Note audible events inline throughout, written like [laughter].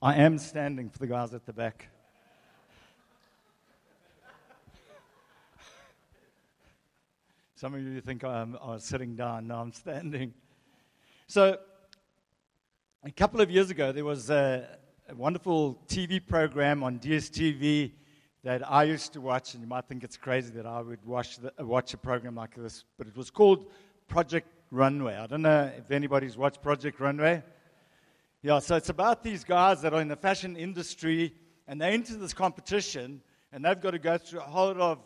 I am standing for the guys at the back. Some of you think I'm, I'm sitting down. No, I'm standing. So, a couple of years ago, there was a, a wonderful TV program on DSTV that I used to watch, and you might think it's crazy that I would watch, the, watch a program like this, but it was called Project Runway. I don't know if anybody's watched Project Runway. Yeah, so it's about these guys that are in the fashion industry, and they enter this competition, and they've got to go through a whole lot of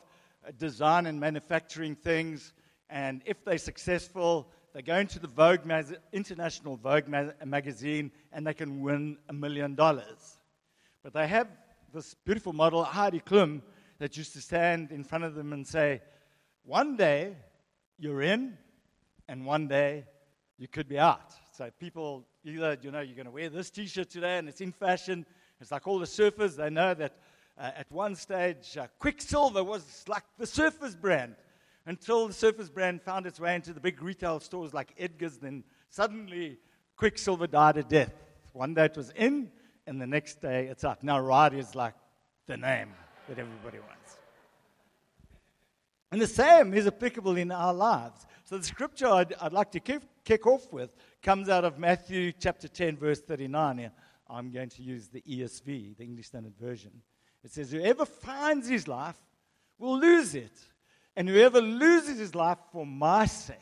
uh, design and manufacturing things. And if they're successful, they go into the Vogue mag- International Vogue ma- magazine, and they can win a million dollars. But they have this beautiful model, Heidi Klum, that used to stand in front of them and say, One day you're in, and one day you could be out. So people either, you know, you're going to wear this t shirt today and it's in fashion. It's like all the surfers, they know that uh, at one stage, uh, Quiksilver was like the surfers brand until the surfers brand found its way into the big retail stores like Edgar's. Then suddenly, Quiksilver died a death. One day it was in, and the next day it's out. Now, Ride is like the name that everybody wants. And the same is applicable in our lives. So, the scripture I'd, I'd like to kick, kick off with comes out of Matthew chapter 10, verse 39. I'm going to use the ESV, the English Standard Version. It says, Whoever finds his life will lose it, and whoever loses his life for my sake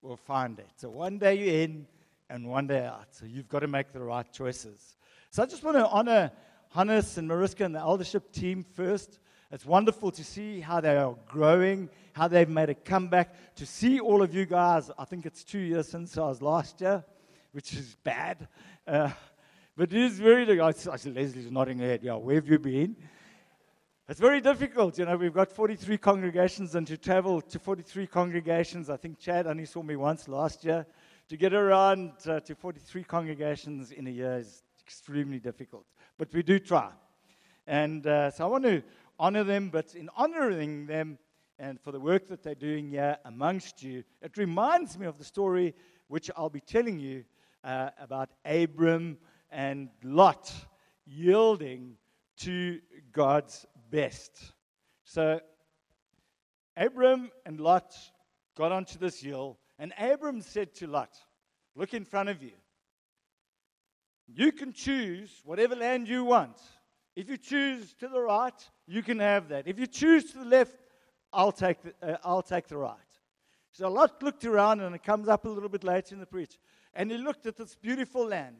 will find it. So one day you're in and one day out. So you've got to make the right choices. So I just want to honor Hannes and Mariska and the eldership team first. It's wonderful to see how they are growing, how they've made a comeback, to see all of you guys. I think it's two years since I was last year, which is bad. Uh, but it is very. I see Leslie's nodding her head. Yeah, where have you been? It's very difficult. You know, we've got 43 congregations, and to travel to 43 congregations, I think Chad only saw me once last year. To get around uh, to 43 congregations in a year is extremely difficult. But we do try. And uh, so I want to honor them, but in honoring them and for the work that they're doing here amongst you, it reminds me of the story which I'll be telling you uh, about Abram and Lot yielding to God's best. So, Abram and Lot got onto this hill, and Abram said to Lot, Look in front of you. You can choose whatever land you want. If you choose to the right, you can have that. If you choose to the left, I'll take the, uh, I'll take the right. So Lot looked around, and it comes up a little bit later in the preach. And he looked at this beautiful land.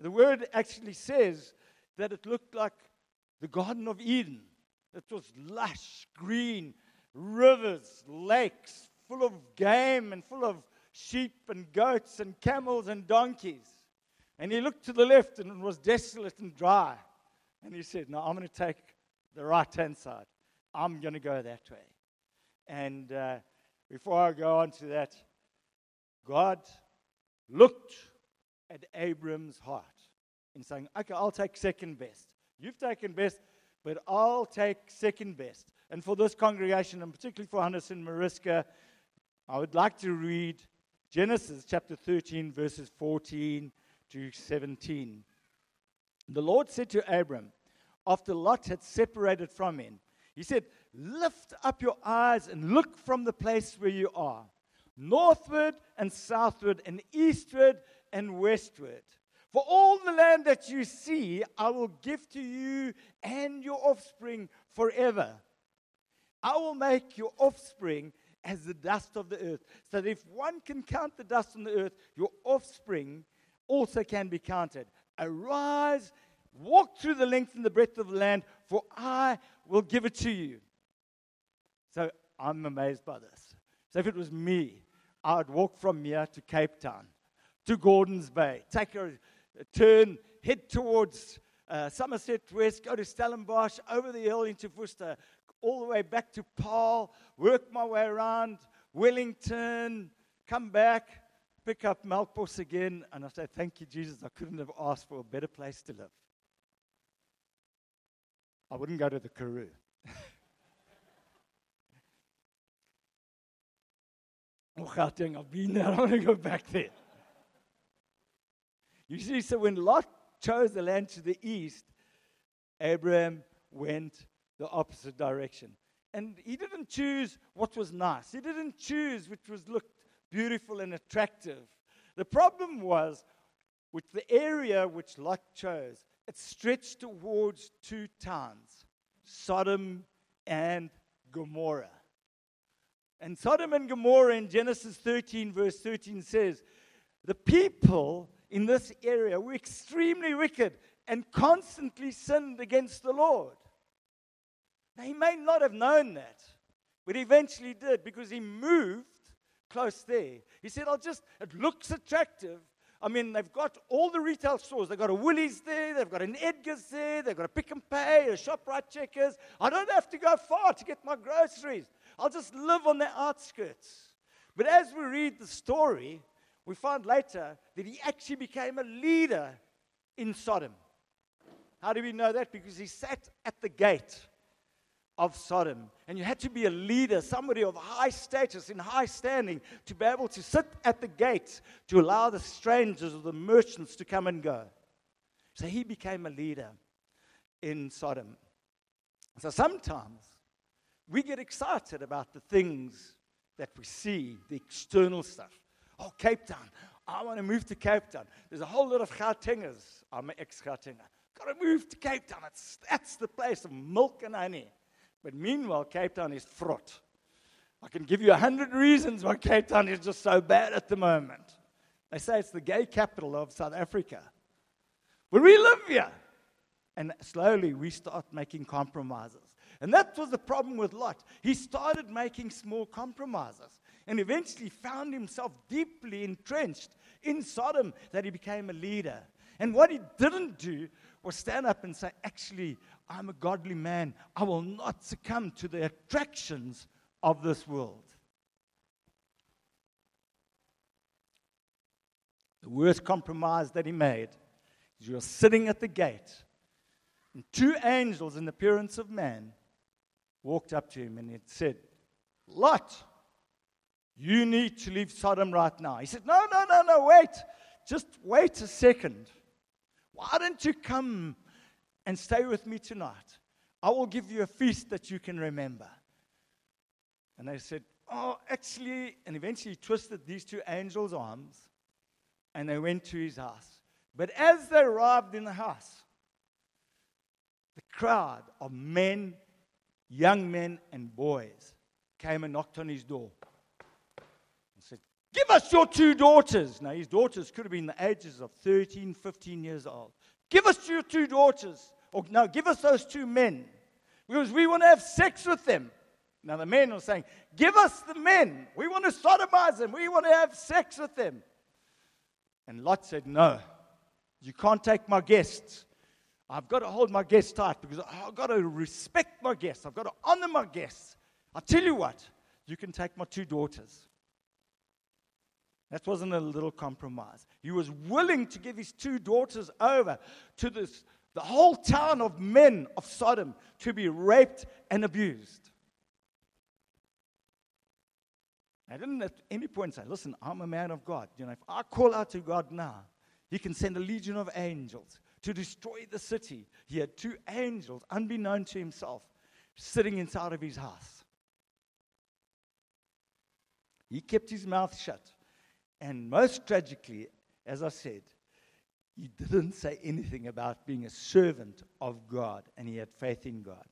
The word actually says that it looked like the Garden of Eden. It was lush, green, rivers, lakes, full of game and full of sheep and goats and camels and donkeys. And he looked to the left and it was desolate and dry. And he said, No, I'm going to take the right hand side. I'm going to go that way. And uh, before I go on to that, God looked at Abram's heart in saying, Okay, I'll take second best. You've taken best, but I'll take second best. And for this congregation, and particularly for Hannes and Mariska, I would like to read Genesis chapter 13, verses 14 to 17. The Lord said to Abram, after Lot had separated from him, He said, Lift up your eyes and look from the place where you are, northward and southward, and eastward and westward. For all the land that you see, I will give to you and your offspring forever. I will make your offspring as the dust of the earth. So that if one can count the dust on the earth, your offspring also can be counted. Arise, walk through the length and the breadth of the land, for I will give it to you. So I'm amazed by this. So if it was me, I would walk from here to Cape Town, to Gordons Bay, take a, a turn, head towards uh, Somerset West, go to Stellenbosch, over the hill into Worcester, all the way back to Paarl, work my way around Wellington, come back, pick up Melkbos again, and I say, Thank you, Jesus. I couldn't have asked for a better place to live. I wouldn't go to the Karoo. [laughs] oh, Gauteng, I've been there. [laughs] I want to go back there. You see, so when Lot chose the land to the east, Abraham went the opposite direction. And he didn't choose what was nice. He didn't choose which was looked beautiful and attractive. The problem was with the area which Lot chose, it stretched towards two towns, Sodom and Gomorrah. And Sodom and Gomorrah in Genesis 13, verse 13 says, The people in this area were extremely wicked and constantly sinned against the Lord. Now, he may not have known that, but he eventually did because he moved close there. He said, I'll just, it looks attractive. I mean, they've got all the retail stores. They've got a Woolies there, they've got an Edgar's there, they've got a Pick and Pay, a ShopRite Checkers. I don't have to go far to get my groceries. I'll just live on the outskirts. But as we read the story, we find later that he actually became a leader in Sodom. How do we know that? Because he sat at the gate of Sodom. And you had to be a leader, somebody of high status, in high standing, to be able to sit at the gates to allow the strangers or the merchants to come and go. So he became a leader in Sodom. So sometimes we get excited about the things that we see, the external stuff. Oh, Cape Town. I want to move to Cape Town. There's a whole lot of Gautengers. I'm an ex Gautenger. Got to move to Cape Town. It's, that's the place of milk and honey. But meanwhile, Cape Town is fraught. I can give you a hundred reasons why Cape Town is just so bad at the moment. They say it's the gay capital of South Africa. But we live here. And slowly we start making compromises. And that was the problem with Lot. He started making small compromises and eventually found himself deeply entrenched in Sodom that he became a leader. And what he didn't do was stand up and say, Actually, I'm a godly man. I will not succumb to the attractions of this world. The worst compromise that he made is you are sitting at the gate, and two angels in appearance of man walked up to him and said, Lot, you need to leave Sodom right now. He said, No, no, no, no, wait. Just wait a second. Why don't you come and stay with me tonight. I will give you a feast that you can remember. And they said, Oh, actually, and eventually twisted these two angels' arms and they went to his house. But as they arrived in the house, the crowd of men, young men, and boys came and knocked on his door and said, Give us your two daughters. Now, his daughters could have been the ages of 13, 15 years old. Give us your two daughters. Or no, give us those two men. Because we want to have sex with them. Now the men are saying, Give us the men. We want to sodomize them. We want to have sex with them. And Lot said, No, you can't take my guests. I've got to hold my guests tight because I've got to respect my guests. I've got to honor my guests. I'll tell you what, you can take my two daughters. That wasn't a little compromise. He was willing to give his two daughters over to this, the whole town of men of Sodom to be raped and abused. I didn't at any point say, listen, I'm a man of God. You know, if I call out to God now, he can send a legion of angels to destroy the city. He had two angels, unbeknown to himself, sitting inside of his house. He kept his mouth shut. And most tragically, as I said, he didn't say anything about being a servant of God, and he had faith in God.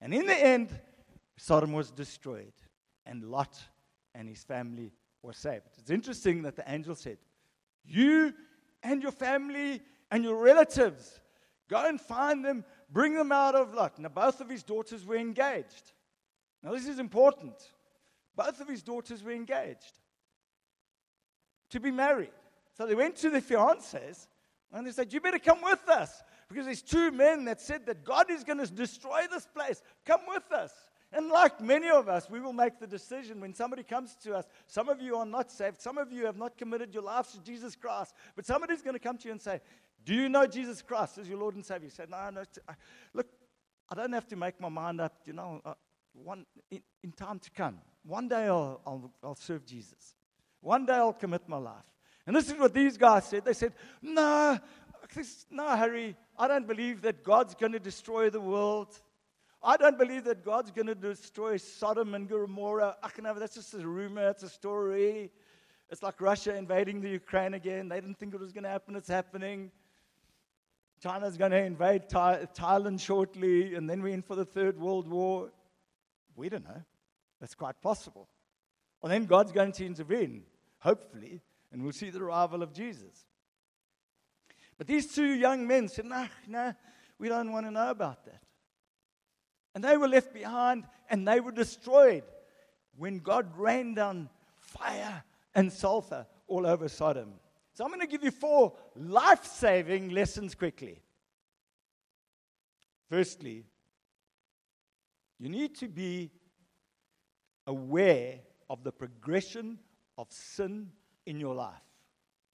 And in the end, Sodom was destroyed, and Lot and his family were saved. It's interesting that the angel said, You and your family and your relatives, go and find them, bring them out of Lot. Now, both of his daughters were engaged. Now, this is important. Both of his daughters were engaged to be married. So they went to the fiancés and they said, You better come with us because there's two men that said that God is going to destroy this place. Come with us. And like many of us, we will make the decision when somebody comes to us. Some of you are not saved. Some of you have not committed your lives to Jesus Christ. But somebody's going to come to you and say, Do you know Jesus Christ as your Lord and Savior? You say, No, no. Look, I don't have to make my mind up. You know, uh, one, in, in, time to come. One day I'll, I'll, I'll serve Jesus. One day I'll commit my life. And this is what these guys said. They said, No, no, Harry, I don't believe that God's going to destroy the world. I don't believe that God's going to destroy Sodom and Gomorrah. know that's just a rumor, it's a story. It's like Russia invading the Ukraine again. They didn't think it was going to happen, it's happening. China's going to invade Thailand shortly, and then we're in for the Third World War. We don't know. That's quite possible. Well, then God's going to intervene, hopefully, and we'll see the arrival of Jesus. But these two young men said, No, no, we don't want to know about that. And they were left behind and they were destroyed when God rained down fire and sulfur all over Sodom. So I'm going to give you four life saving lessons quickly. Firstly, you need to be aware of the progression of sin in your life.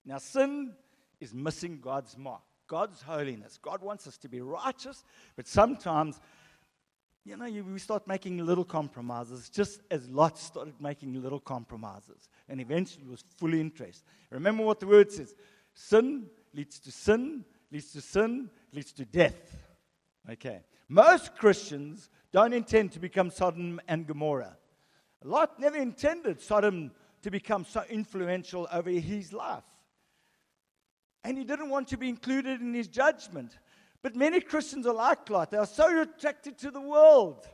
Now, sin is missing God's mark, God's holiness. God wants us to be righteous, but sometimes you know, you, we start making little compromises, just as Lot started making little compromises, and eventually was fully interest. Remember what the word says sin leads to sin, leads to sin, leads to death. Okay. Most Christians don't intend to become Sodom and Gomorrah. Lot never intended Sodom to become so influential over his life. And he didn't want to be included in his judgment. But many Christians are like Lot. They are so attracted to the world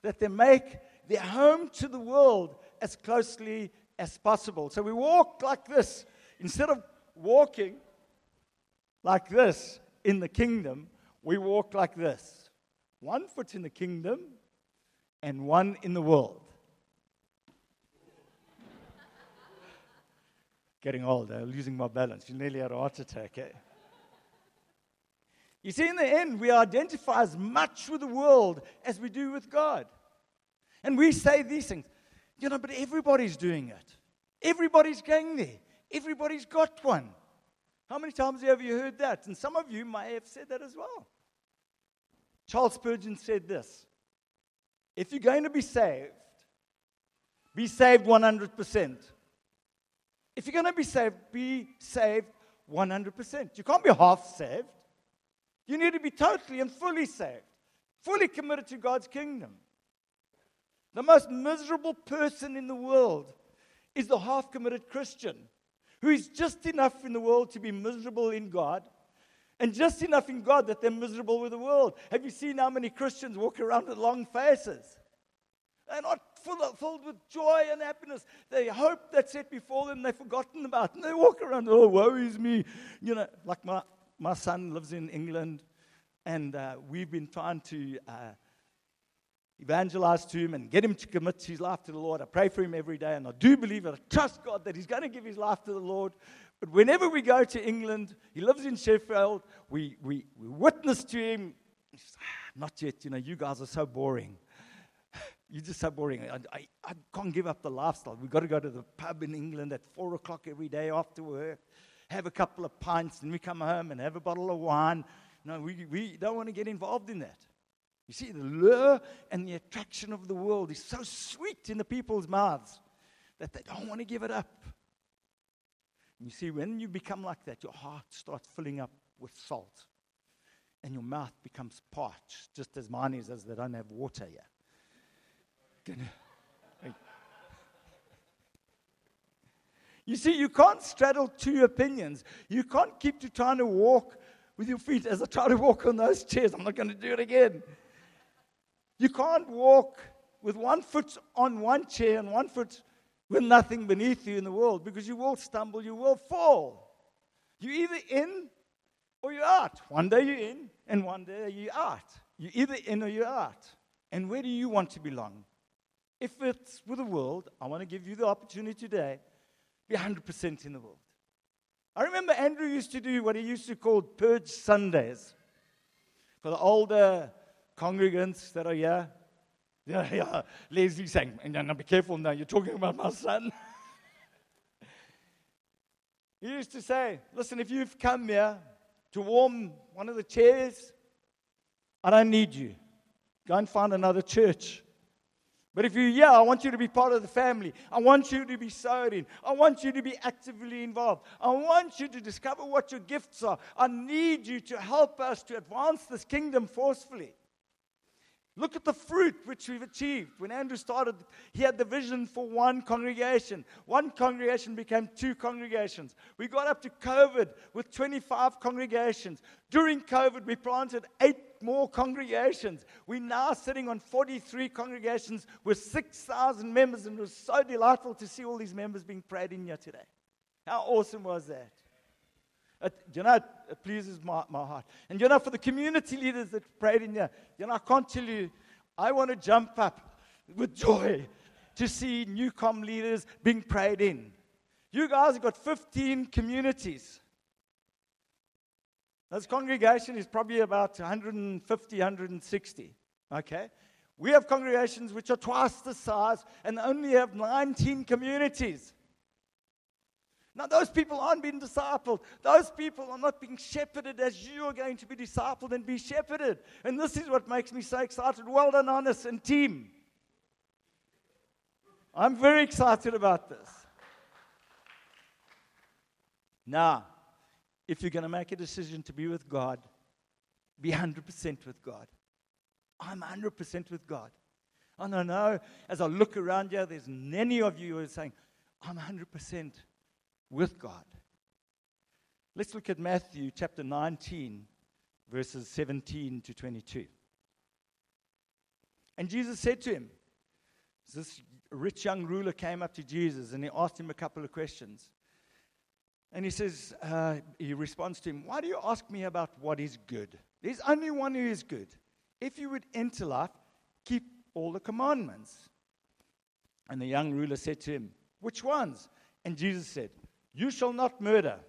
that they make their home to the world as closely as possible. So we walk like this. Instead of walking like this in the kingdom, we walk like this one foot in the kingdom and one in the world. Getting older, losing my balance. You nearly had a heart attack, eh? You see, in the end, we identify as much with the world as we do with God. And we say these things, you know, but everybody's doing it. Everybody's going there. Everybody's got one. How many times have you heard that? And some of you may have said that as well. Charles Spurgeon said this If you're going to be saved, be saved 100%. If you're going to be saved, be saved 100%. You can't be half saved. You need to be totally and fully saved, fully committed to God's kingdom. The most miserable person in the world is the half committed Christian who is just enough in the world to be miserable in God and just enough in God that they're miserable with the world. Have you seen how many Christians walk around with long faces? They're not full of, filled with joy and happiness. They hope that's set before them, they've forgotten about, and they walk around, oh, woe is me. You know, like my my son lives in England, and uh, we've been trying to uh, evangelize to him and get him to commit his life to the Lord. I pray for him every day, and I do believe and I trust God that he's going to give his life to the Lord. But whenever we go to England, he lives in Sheffield, we, we, we witness to him. Says, ah, Not yet, you know, you guys are so boring. You're just so boring. I, I, I can't give up the lifestyle. We've got to go to the pub in England at four o'clock every day after work have a couple of pints, and we come home and have a bottle of wine. No, we, we don't want to get involved in that. You see, the lure and the attraction of the world is so sweet in the people's mouths that they don't want to give it up. And you see, when you become like that, your heart starts filling up with salt. And your mouth becomes parched, just as mine is, as they don't have water here. You see, you can't straddle two opinions. You can't keep to trying to walk with your feet as I try to walk on those chairs. I'm not going to do it again. You can't walk with one foot on one chair and one foot with nothing beneath you in the world because you will stumble, you will fall. You're either in or you're out. One day you're in and one day you're out. You're either in or you're out. And where do you want to belong? If it's with the world, I want to give you the opportunity today be 100% in the world. I remember Andrew used to do what he used to call Purge Sundays for the older congregants that are here. [laughs] Yeah, yeah. Leslie saying, and now be careful now, you're talking about my son. [laughs] he used to say, Listen, if you've come here to warm one of the chairs, I don't need you. Go and find another church. But if you're here, I want you to be part of the family. I want you to be in. I want you to be actively involved. I want you to discover what your gifts are. I need you to help us to advance this kingdom forcefully. Look at the fruit which we've achieved. When Andrew started, he had the vision for one congregation. One congregation became two congregations. We got up to COVID with 25 congregations. During COVID, we planted eight more congregations. We're now sitting on 43 congregations with 6,000 members, and it was so delightful to see all these members being prayed in here today. How awesome was that? It, you know, it, it pleases my, my heart. And you know, for the community leaders that prayed in here, you know, I can't tell you, I want to jump up with joy to see new com leaders being prayed in. You guys have got 15 communities. This congregation is probably about 150, 160. Okay? We have congregations which are twice the size and only have 19 communities. Now, those people aren't being discipled. Those people are not being shepherded as you are going to be discipled and be shepherded. And this is what makes me so excited. Well done, Hannes and team. I'm very excited about this. Now, if you're going to make a decision to be with God, be 100% with God. I'm 100% with God. And I know as I look around here, there's many of you who are saying, I'm 100% with God. Let's look at Matthew chapter 19, verses 17 to 22. And Jesus said to him, This rich young ruler came up to Jesus and he asked him a couple of questions. And he says, uh, he responds to him, Why do you ask me about what is good? There's only one who is good. If you would enter life, keep all the commandments. And the young ruler said to him, Which ones? And Jesus said, you shall not murder.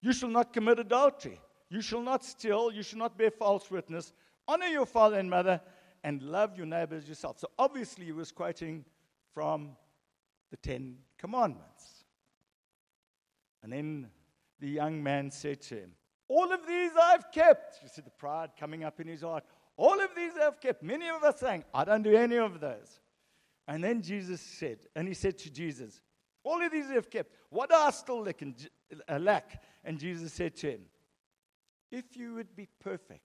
You shall not commit adultery. You shall not steal. You shall not bear false witness. Honor your father and mother and love your neighbor as yourself. So obviously, he was quoting from the Ten Commandments. And then the young man said to him, All of these I've kept. You see the pride coming up in his heart. All of these I've kept. Many of us saying, I don't do any of those. And then Jesus said, and he said to Jesus, all of these I've kept. What do I still? Uh, lack? and Jesus said to him, If you would be perfect,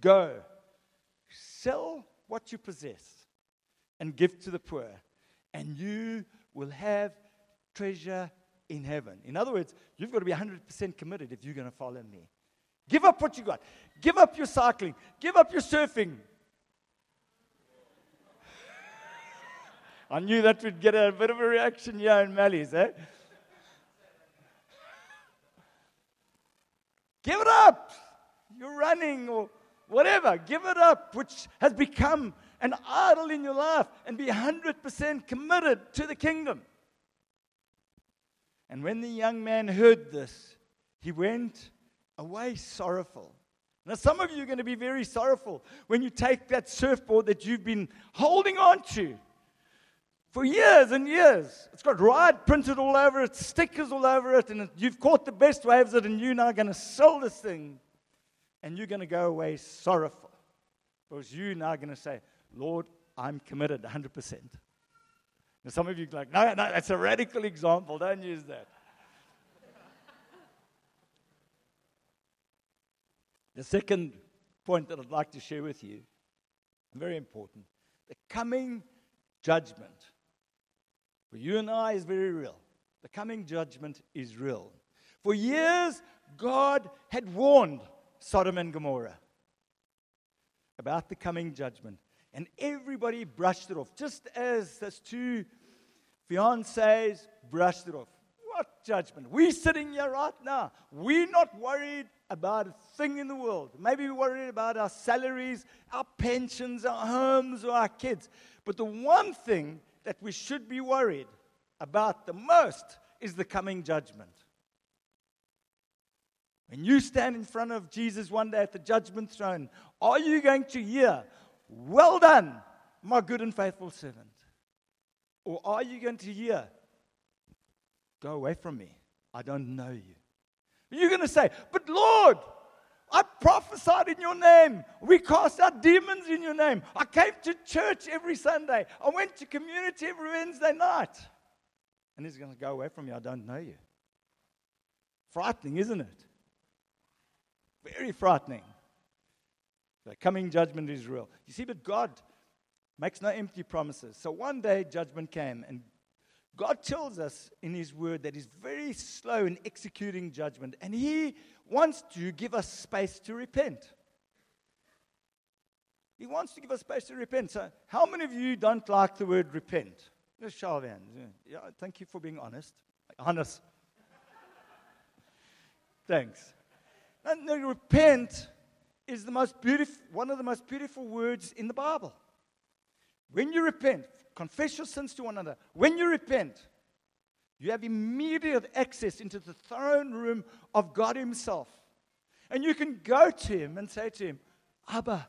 go, sell what you possess, and give to the poor, and you will have treasure in heaven. In other words, you've got to be 100% committed if you're going to follow me. Give up what you got. Give up your cycling. Give up your surfing. I knew that would get a bit of a reaction here in Mally's, eh? Give it up. You're running or whatever. Give it up, which has become an idol in your life, and be 100% committed to the kingdom. And when the young man heard this, he went away sorrowful. Now, some of you are going to be very sorrowful when you take that surfboard that you've been holding on to for years and years. It's got ride printed all over it, stickers all over it, and you've caught the best waves of it, and you're now going to sell this thing, and you're going to go away sorrowful. Because you're now going to say, Lord, I'm committed 100%. Now, some of you are like, no, no, that's a radical example. Don't use that. the second point that I'd like to share with you, very important, the coming judgment for you and I is very real. The coming judgment is real. For years, God had warned Sodom and Gomorrah about the coming judgment. And everybody brushed it off, just as those two fiancés brushed it off. What judgment? We're sitting here right now. We're not worried about a thing in the world. Maybe we're worried about our salaries, our pensions, our homes, or our kids. But the one thing that we should be worried about the most is the coming judgment. When you stand in front of Jesus one day at the judgment throne, are you going to hear, Well done, my good and faithful servant? Or are you going to hear, Go away from me, I don't know you? You're going to say, But Lord, I prophesied in your name. We cast out demons in your name. I came to church every Sunday. I went to community every Wednesday night. And he's going to go away from you. I don't know you. Frightening, isn't it? Very frightening. The coming judgment is real. You see, but God makes no empty promises. So one day judgment came, and God tells us in His Word that He's very slow in executing judgment, and He wants to give us space to repent. He wants to give us space to repent. So, how many of you don't like the word repent? Just show of hands. Yeah, thank you for being honest. Honest. Thanks. And repent is the most beautiful, one of the most beautiful words in the Bible. When you repent, confess your sins to one another. When you repent, you have immediate access into the throne room of God Himself. And you can go to Him and say to Him, Abba,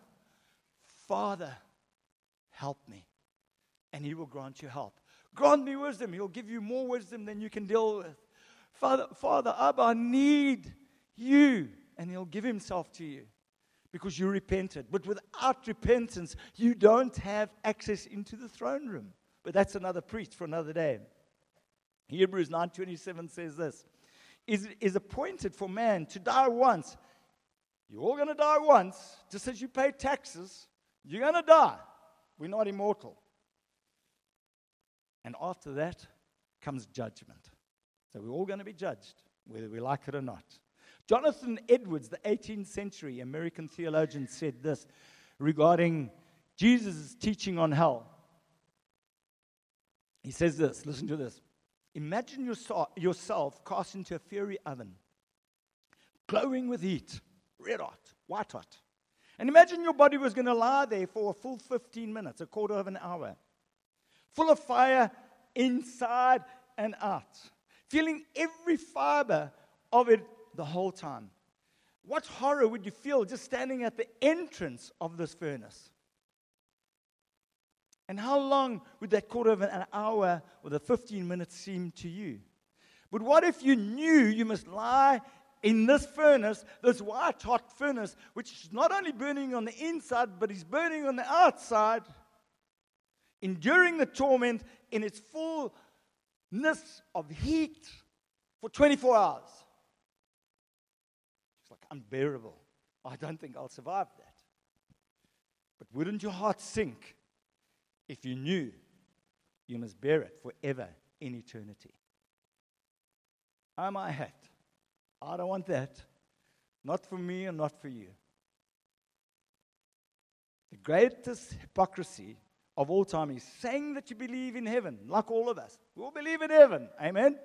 Father, help me. And He will grant you help. Grant me wisdom. He'll give you more wisdom than you can deal with. Father, Father, Abba, I need you. And He'll give Himself to you because you repented. But without repentance, you don't have access into the throne room. But that's another preach for another day. Hebrews 9:27 says this: is, is appointed for man to die once. You're all going to die once, just as you pay taxes. You're going to die. We're not immortal. And after that comes judgment. So we're all going to be judged, whether we like it or not. Jonathan Edwards, the 18th century American theologian, said this regarding Jesus' teaching on hell. He says this listen to this. Imagine yourself cast into a fiery oven, glowing with heat, red hot, white hot. And imagine your body was going to lie there for a full 15 minutes, a quarter of an hour, full of fire inside and out, feeling every fiber of it the whole time. What horror would you feel just standing at the entrance of this furnace? And how long would that quarter of an hour or the 15 minutes seem to you? But what if you knew you must lie in this furnace, this white hot furnace, which is not only burning on the inside, but is burning on the outside, enduring the torment in its fullness of heat for 24 hours? Unbearable. I don't think I'll survive that. But wouldn't your heart sink if you knew you must bear it forever in eternity. Oh, my hat. I don't want that. Not for me and not for you. The greatest hypocrisy of all time is saying that you believe in heaven, like all of us. We all believe in heaven. Amen?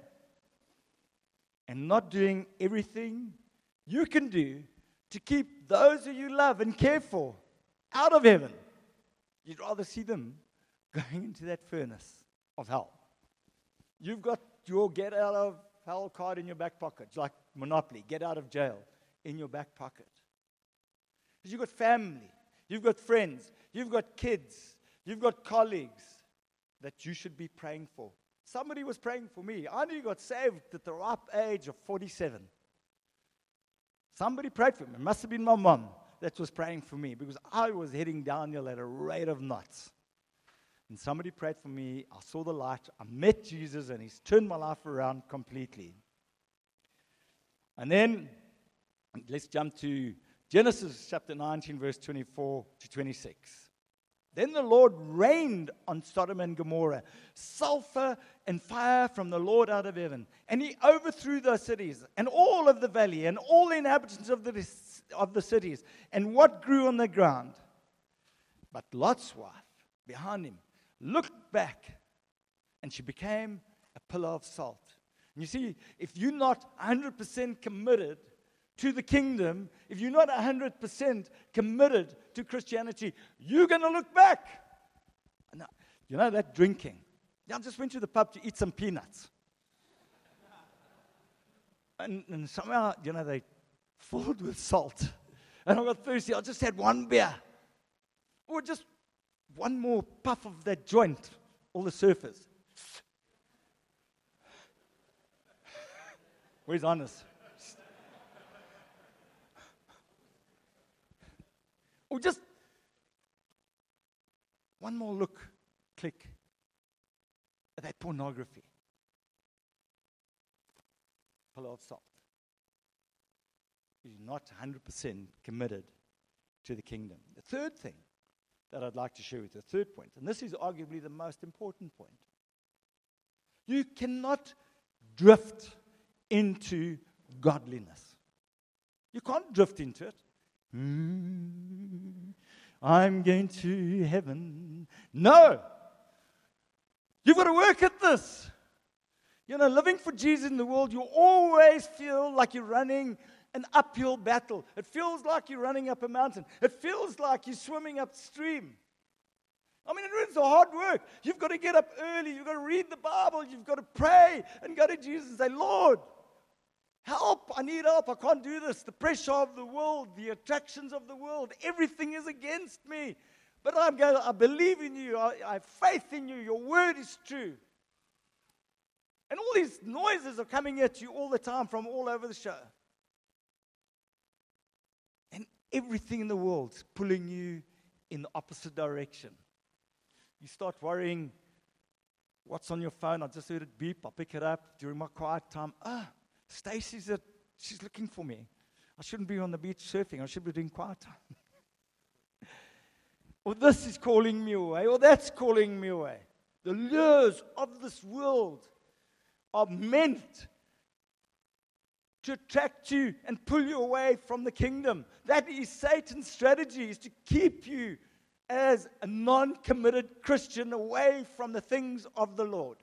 And not doing everything you can do to keep those who you love and care for out of heaven. You'd rather see them [laughs] going into that furnace of hell. You've got your get out of hell card in your back pocket, like Monopoly, get out of jail in your back pocket. Because you've got family, you've got friends, you've got kids, you've got colleagues that you should be praying for. Somebody was praying for me. I only got saved at the ripe age of 47. Somebody prayed for me. It must have been my mom that was praying for me because I was heading downhill at a rate of knots. And somebody prayed for me. I saw the light. I met Jesus, and He's turned my life around completely. And then let's jump to Genesis chapter 19, verse 24 to 26. Then the Lord rained on Sodom and Gomorrah sulfur and fire from the Lord out of heaven. And he overthrew those cities and all of the valley and all the inhabitants of the, of the cities and what grew on the ground. But Lot's wife behind him looked back, and she became a pillar of salt. And you see, if you're not 100% committed to the kingdom, if you're not 100% committed to Christianity, you're going to look back. And, you know that drinking. I just went to the pub to eat some peanuts. And, and somehow, you know, they filled with salt. And I got thirsty. I just had one beer. Or just one more puff of that joint, all the surface. Where's Hannes? Or just one more look, click at that pornography. Pillow of salt. You're not 100% committed to the kingdom. The third thing that I'd like to share with you, the third point, and this is arguably the most important point. You cannot drift into godliness. You can't drift into it. Mm, I'm going to heaven. No. You've got to work at this. You know, living for Jesus in the world, you always feel like you're running an uphill battle. It feels like you're running up a mountain. It feels like you're swimming upstream. I mean, it's a hard work. You've got to get up early. You've got to read the Bible. You've got to pray and go to Jesus and say, Lord, help. I need help. I can't do this. The pressure of the world, the attractions of the world, everything is against me. But I'm going, I believe in you. I, I have faith in you. Your word is true. And all these noises are coming at you all the time from all over the show. And everything in the world is pulling you in the opposite direction. You start worrying what's on your phone. I just heard it beep. I'll pick it up during my quiet time. Ah, Stacy's at, she's looking for me. I shouldn't be on the beach surfing. I should be doing quiet time. [laughs] or this is calling me away, or that's calling me away. The lures of this world are meant to attract you and pull you away from the kingdom. That is Satan's strategy, is to keep you as a non committed Christian away from the things of the Lord.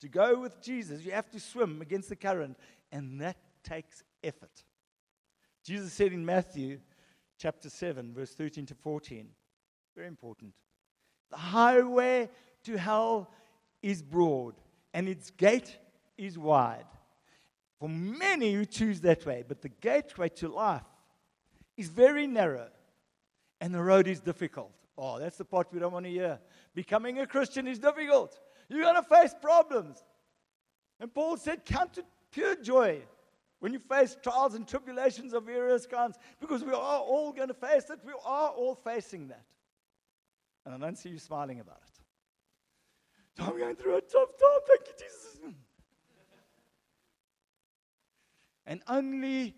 To go with Jesus, you have to swim against the current, and that takes effort. Jesus said in Matthew chapter 7, verse 13 to 14, very important. The highway to hell is broad and its gate is wide. For many who choose that way, but the gateway to life is very narrow and the road is difficult. Oh, that's the part we don't want to hear. Becoming a Christian is difficult. You're going to face problems. And Paul said, Count it pure joy when you face trials and tribulations of various kinds, because we are all going to face it. We are all facing that. And I don't see you smiling about it. So I'm going through a tough time. Thank you, Jesus. And only,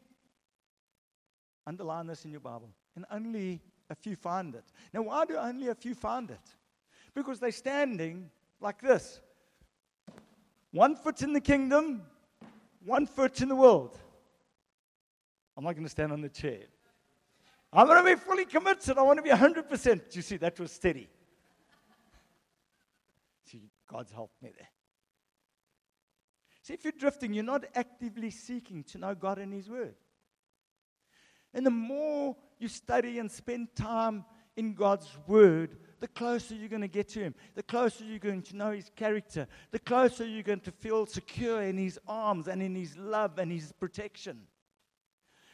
underline this in your Bible, and only a few find it. Now, why do only a few find it? Because they're standing like this one foot in the kingdom, one foot in the world. I'm not going to stand on the chair. I'm going to be fully committed. I want to be 100%. You see, that was steady. See, God's helped me there. See, if you're drifting, you're not actively seeking to know God and His Word. And the more you study and spend time in God's Word, the closer you're going to get to Him, the closer you're going to know His character, the closer you're going to feel secure in His arms and in His love and His protection.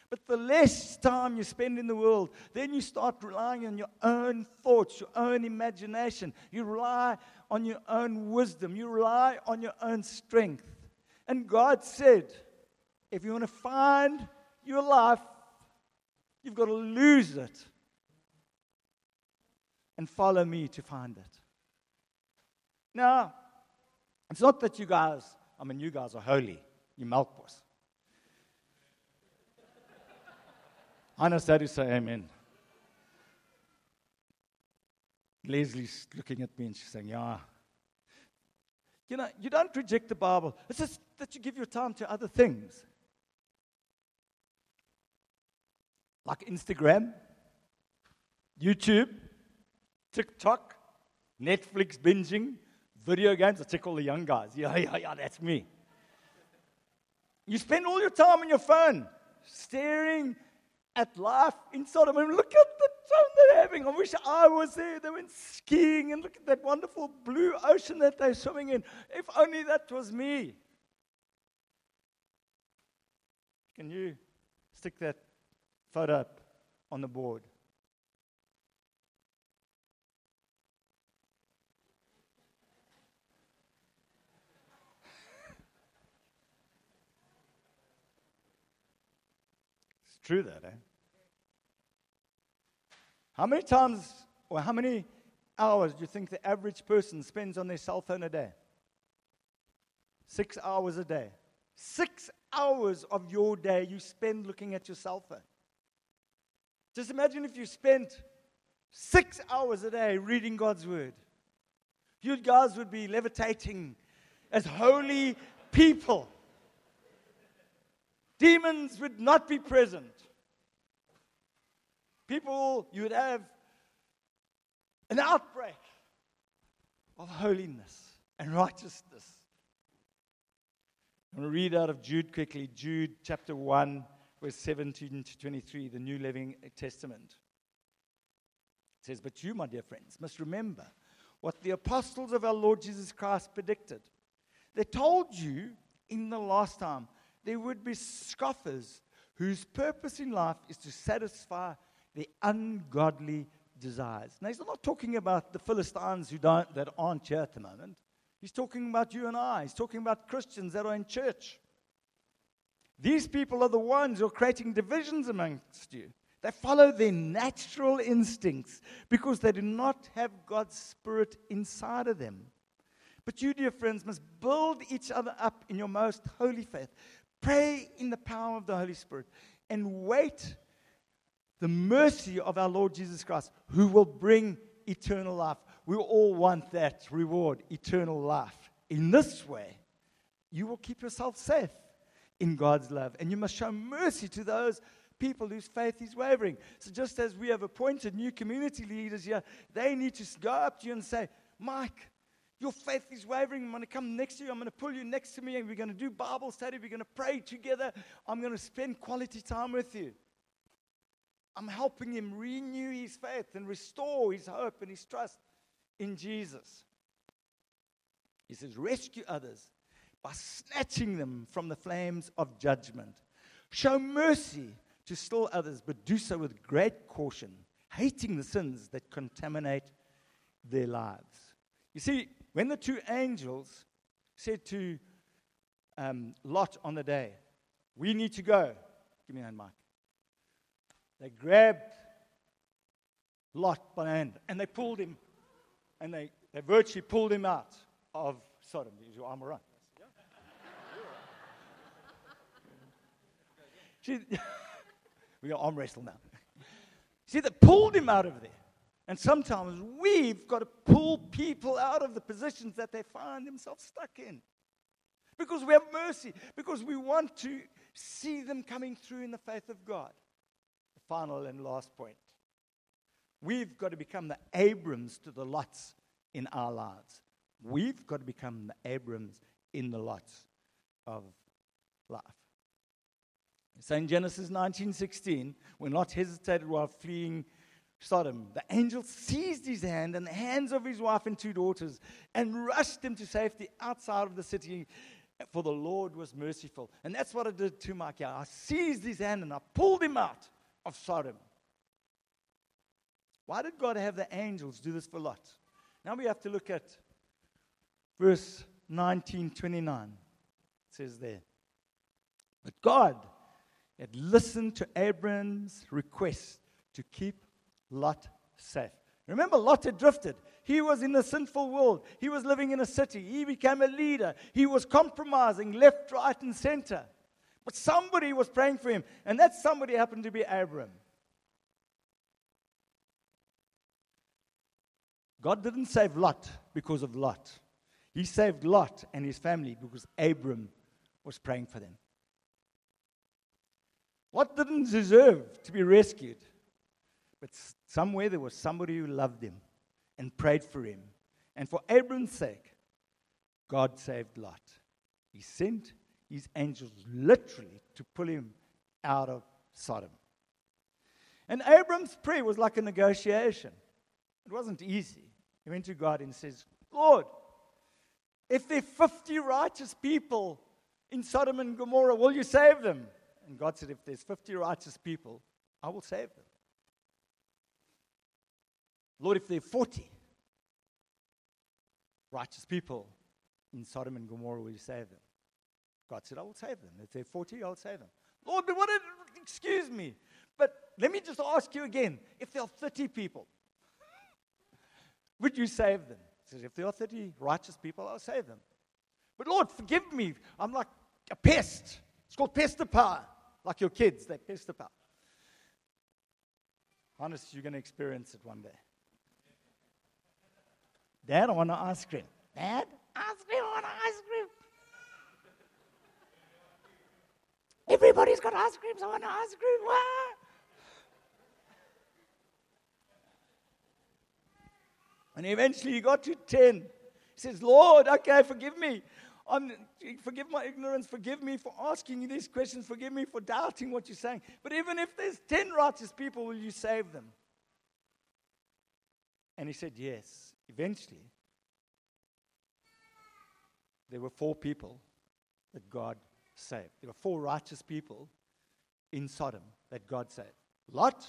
But the less time you spend in the world, then you start relying on your own thoughts, your own imagination. You rely on your own wisdom, you rely on your own strength. And God said, if you want to find your life, you've got to lose it and follow me to find it. Now, it's not that you guys, I mean, you guys are holy, you milk boys. [laughs] I know that you say amen. Leslie's looking at me and she's saying, Yeah. You know, you don't reject the Bible. It's just that you give your time to other things. Like Instagram, YouTube, TikTok, Netflix binging, video games. I check all the young guys. Yeah, [laughs] yeah, yeah, that's me. You spend all your time on your phone, staring at life in Sodom. And look at the time they're having. I wish I was there. They went skiing and look at that wonderful blue ocean that they're swimming in. If only that was me. Can you stick that photo up on the board? True that, eh? How many times or how many hours do you think the average person spends on their cell phone a day? Six hours a day. Six hours of your day you spend looking at your cell phone. Just imagine if you spent six hours a day reading God's word. You guys would be levitating as holy people. Demons would not be present. People, you would have an outbreak of holiness and righteousness. I'm going to read out of Jude quickly. Jude chapter 1, verse 17 to 23, the New Living Testament. It says, But you, my dear friends, must remember what the apostles of our Lord Jesus Christ predicted. They told you in the last time there would be scoffers whose purpose in life is to satisfy the ungodly desires. Now, he's not talking about the Philistines who don't, that aren't here at the moment. He's talking about you and I. He's talking about Christians that are in church. These people are the ones who are creating divisions amongst you. They follow their natural instincts because they do not have God's Spirit inside of them. But you, dear friends, must build each other up in your most holy faith. Pray in the power of the Holy Spirit and wait the mercy of our Lord Jesus Christ, who will bring eternal life. We all want that reward, eternal life. In this way, you will keep yourself safe in God's love. And you must show mercy to those people whose faith is wavering. So, just as we have appointed new community leaders here, they need to go up to you and say, Mike, your faith is wavering. I'm going to come next to you. I'm going to pull you next to me, and we're going to do Bible study. We're going to pray together. I'm going to spend quality time with you. I'm helping him renew his faith and restore his hope and his trust in Jesus. He says, rescue others by snatching them from the flames of judgment. Show mercy to still others, but do so with great caution, hating the sins that contaminate their lives. You see, when the two angels said to um, Lot on the day, We need to go. Give me a hand, Mike. They grabbed Lot by the hand and they pulled him, and they, they virtually pulled him out of Sodom. Is your arm around? [laughs] See, [laughs] we are arm wrestle now. [laughs] See, they pulled him out of there. And sometimes we've got to pull people out of the positions that they find themselves stuck in. Because we have mercy, because we want to see them coming through in the faith of God final and last point. We've got to become the Abrams to the Lots in our lives. We've got to become the Abrams in the Lots of life. So in Genesis 19:16, when Lot hesitated while fleeing Sodom, the angel seized his hand and the hands of his wife and two daughters and rushed him to safety outside of the city. For the Lord was merciful. And that's what I did to Micah. I seized his hand and I pulled him out of Sodom. Why did God have the angels do this for Lot? Now we have to look at verse 1929. It says there. But God had listened to Abram's request to keep Lot safe. Remember, Lot had drifted. He was in a sinful world. He was living in a city. He became a leader. He was compromising left, right, and center. But somebody was praying for him, and that somebody happened to be Abram. God didn't save Lot because of Lot. He saved Lot and his family because Abram was praying for them. Lot didn't deserve to be rescued, but somewhere there was somebody who loved him and prayed for him. And for Abram's sake, God saved Lot. He sent his angels literally to pull him out of Sodom. And Abram's prayer was like a negotiation. It wasn't easy. He went to God and says, Lord, if there are 50 righteous people in Sodom and Gomorrah, will you save them? And God said, If there's 50 righteous people, I will save them. Lord, if there are 40 righteous people in Sodom and Gomorrah, will you save them? God said, I will save them. If they're 40, I'll save them. Lord, but what did, excuse me, But let me just ask you again if there are 30 people, would you save them? He says, If there are 30 righteous people, I'll save them. But Lord, forgive me. I'm like a pest. It's called pester power. Like your kids, they pester power. Honest, you're going to experience it one day. Dad, I want an ice cream. Dad, ice cream, I want ice cream. Everybody's got ice creams. I want ice cream. Wah! And eventually he got to 10. He says, Lord, okay, forgive me. I'm, forgive my ignorance. Forgive me for asking you these questions. Forgive me for doubting what you're saying. But even if there's 10 righteous people, will you save them? And he said, Yes. Eventually, there were four people that God saved. There were four righteous people in Sodom that God saved Lot,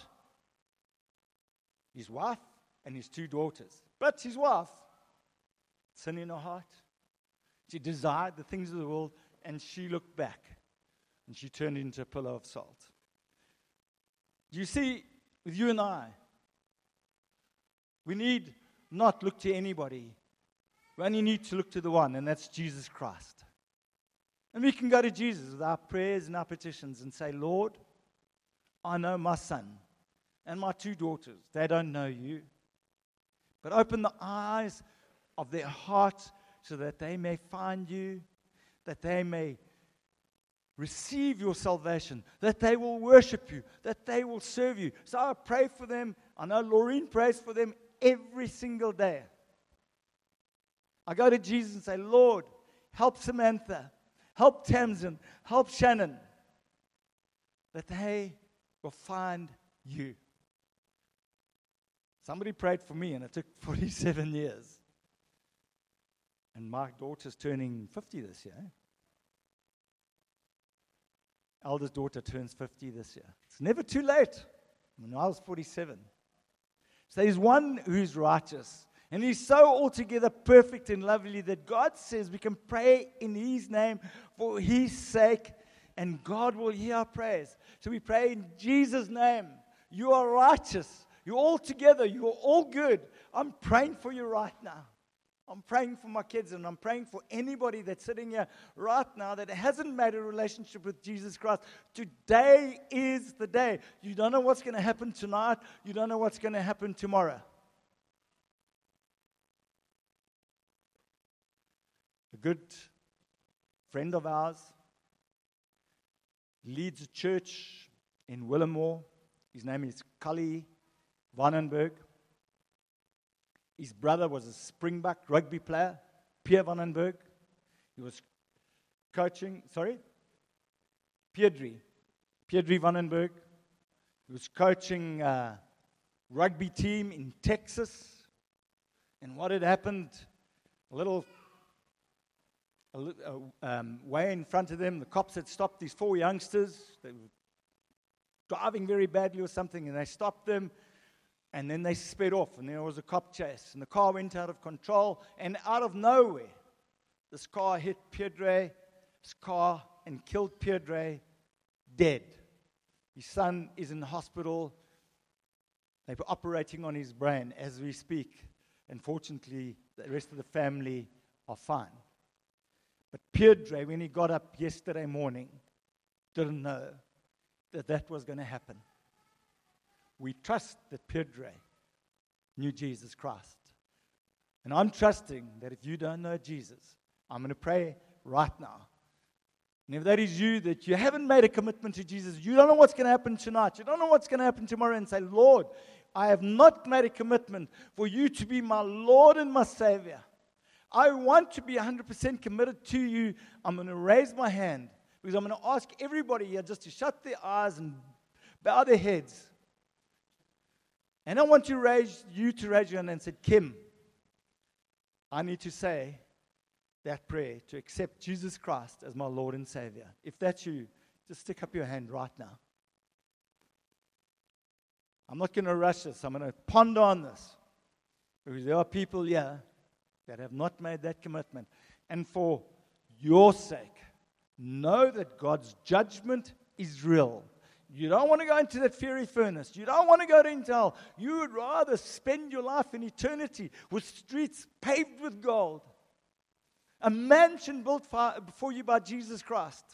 his wife, and his two daughters. But his wife, sin in her heart, she desired the things of the world, and she looked back and she turned into a pillar of salt. You see, with you and I, we need not look to anybody. We only need to look to the one, and that's Jesus Christ. And we can go to Jesus with our prayers and our petitions and say, Lord, I know my son and my two daughters. They don't know you. But open the eyes of their hearts so that they may find you, that they may receive your salvation, that they will worship you, that they will serve you. So I pray for them. I know Laureen prays for them every single day. I go to Jesus and say, Lord, help Samantha, help Tamsin, help Shannon, that they will find you. Somebody prayed for me, and it took [laughs] 47 years. And my daughter's turning 50 this year. Eldest daughter turns 50 this year. It's never too late. When I was 47. So there's one who's righteous. And he's so altogether perfect and lovely that God says we can pray in his name for his sake, and God will hear our prayers. So we pray in Jesus' name. You are righteous. You're all together. You're all good. I'm praying for you right now. I'm praying for my kids and I'm praying for anybody that's sitting here right now that hasn't made a relationship with Jesus Christ. Today is the day. You don't know what's going to happen tonight, you don't know what's going to happen tomorrow. Good friend of ours leads a church in Willamore. His name is Cully Wannenburg. His brother was a Springbok rugby player, Pierre Wannenburg. He was coaching, sorry? Pedrie. Pedrie Wannenburg. He was coaching a rugby team in Texas. And what had happened, a little, um, way in front of them, the cops had stopped these four youngsters. They were driving very badly or something, and they stopped them and then they sped off, and there was a cop chase, and the car went out of control, and out of nowhere, this car hit Pedrie's car and killed Piedre dead. His son is in the hospital. They're operating on his brain as we speak. And fortunately, the rest of the family are fine. But Pedrie, when he got up yesterday morning, didn't know that that was going to happen we trust that Pedrie knew Jesus Christ. And I'm trusting that if you don't know Jesus, I'm going to pray right now. And if that is you, that you haven't made a commitment to Jesus, you don't know what's going to happen tonight, you don't know what's going to happen tomorrow, and say, Lord, I have not made a commitment for you to be my Lord and my Savior. I want to be 100% committed to you. I'm going to raise my hand because I'm going to ask everybody here just to shut their eyes and bow their heads. And I want to raise you to raise your hand and say, Kim, I need to say that prayer to accept Jesus Christ as my Lord and Savior. If that's you, just stick up your hand right now. I'm not going to rush this. I'm going to ponder on this. Because there are people here that have not made that commitment. And for your sake, know that God's judgment is real You don't want to go into that fiery furnace. You don't want to go to hell. You would rather spend your life in eternity with streets paved with gold, a mansion built for you by Jesus Christ,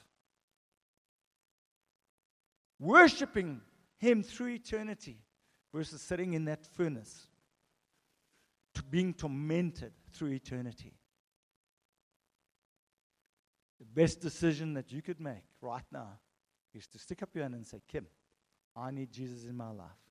worshiping Him through eternity versus sitting in that furnace, being tormented through eternity. The best decision that you could make right now is to stick up your hand and say, Kim, I need Jesus in my life.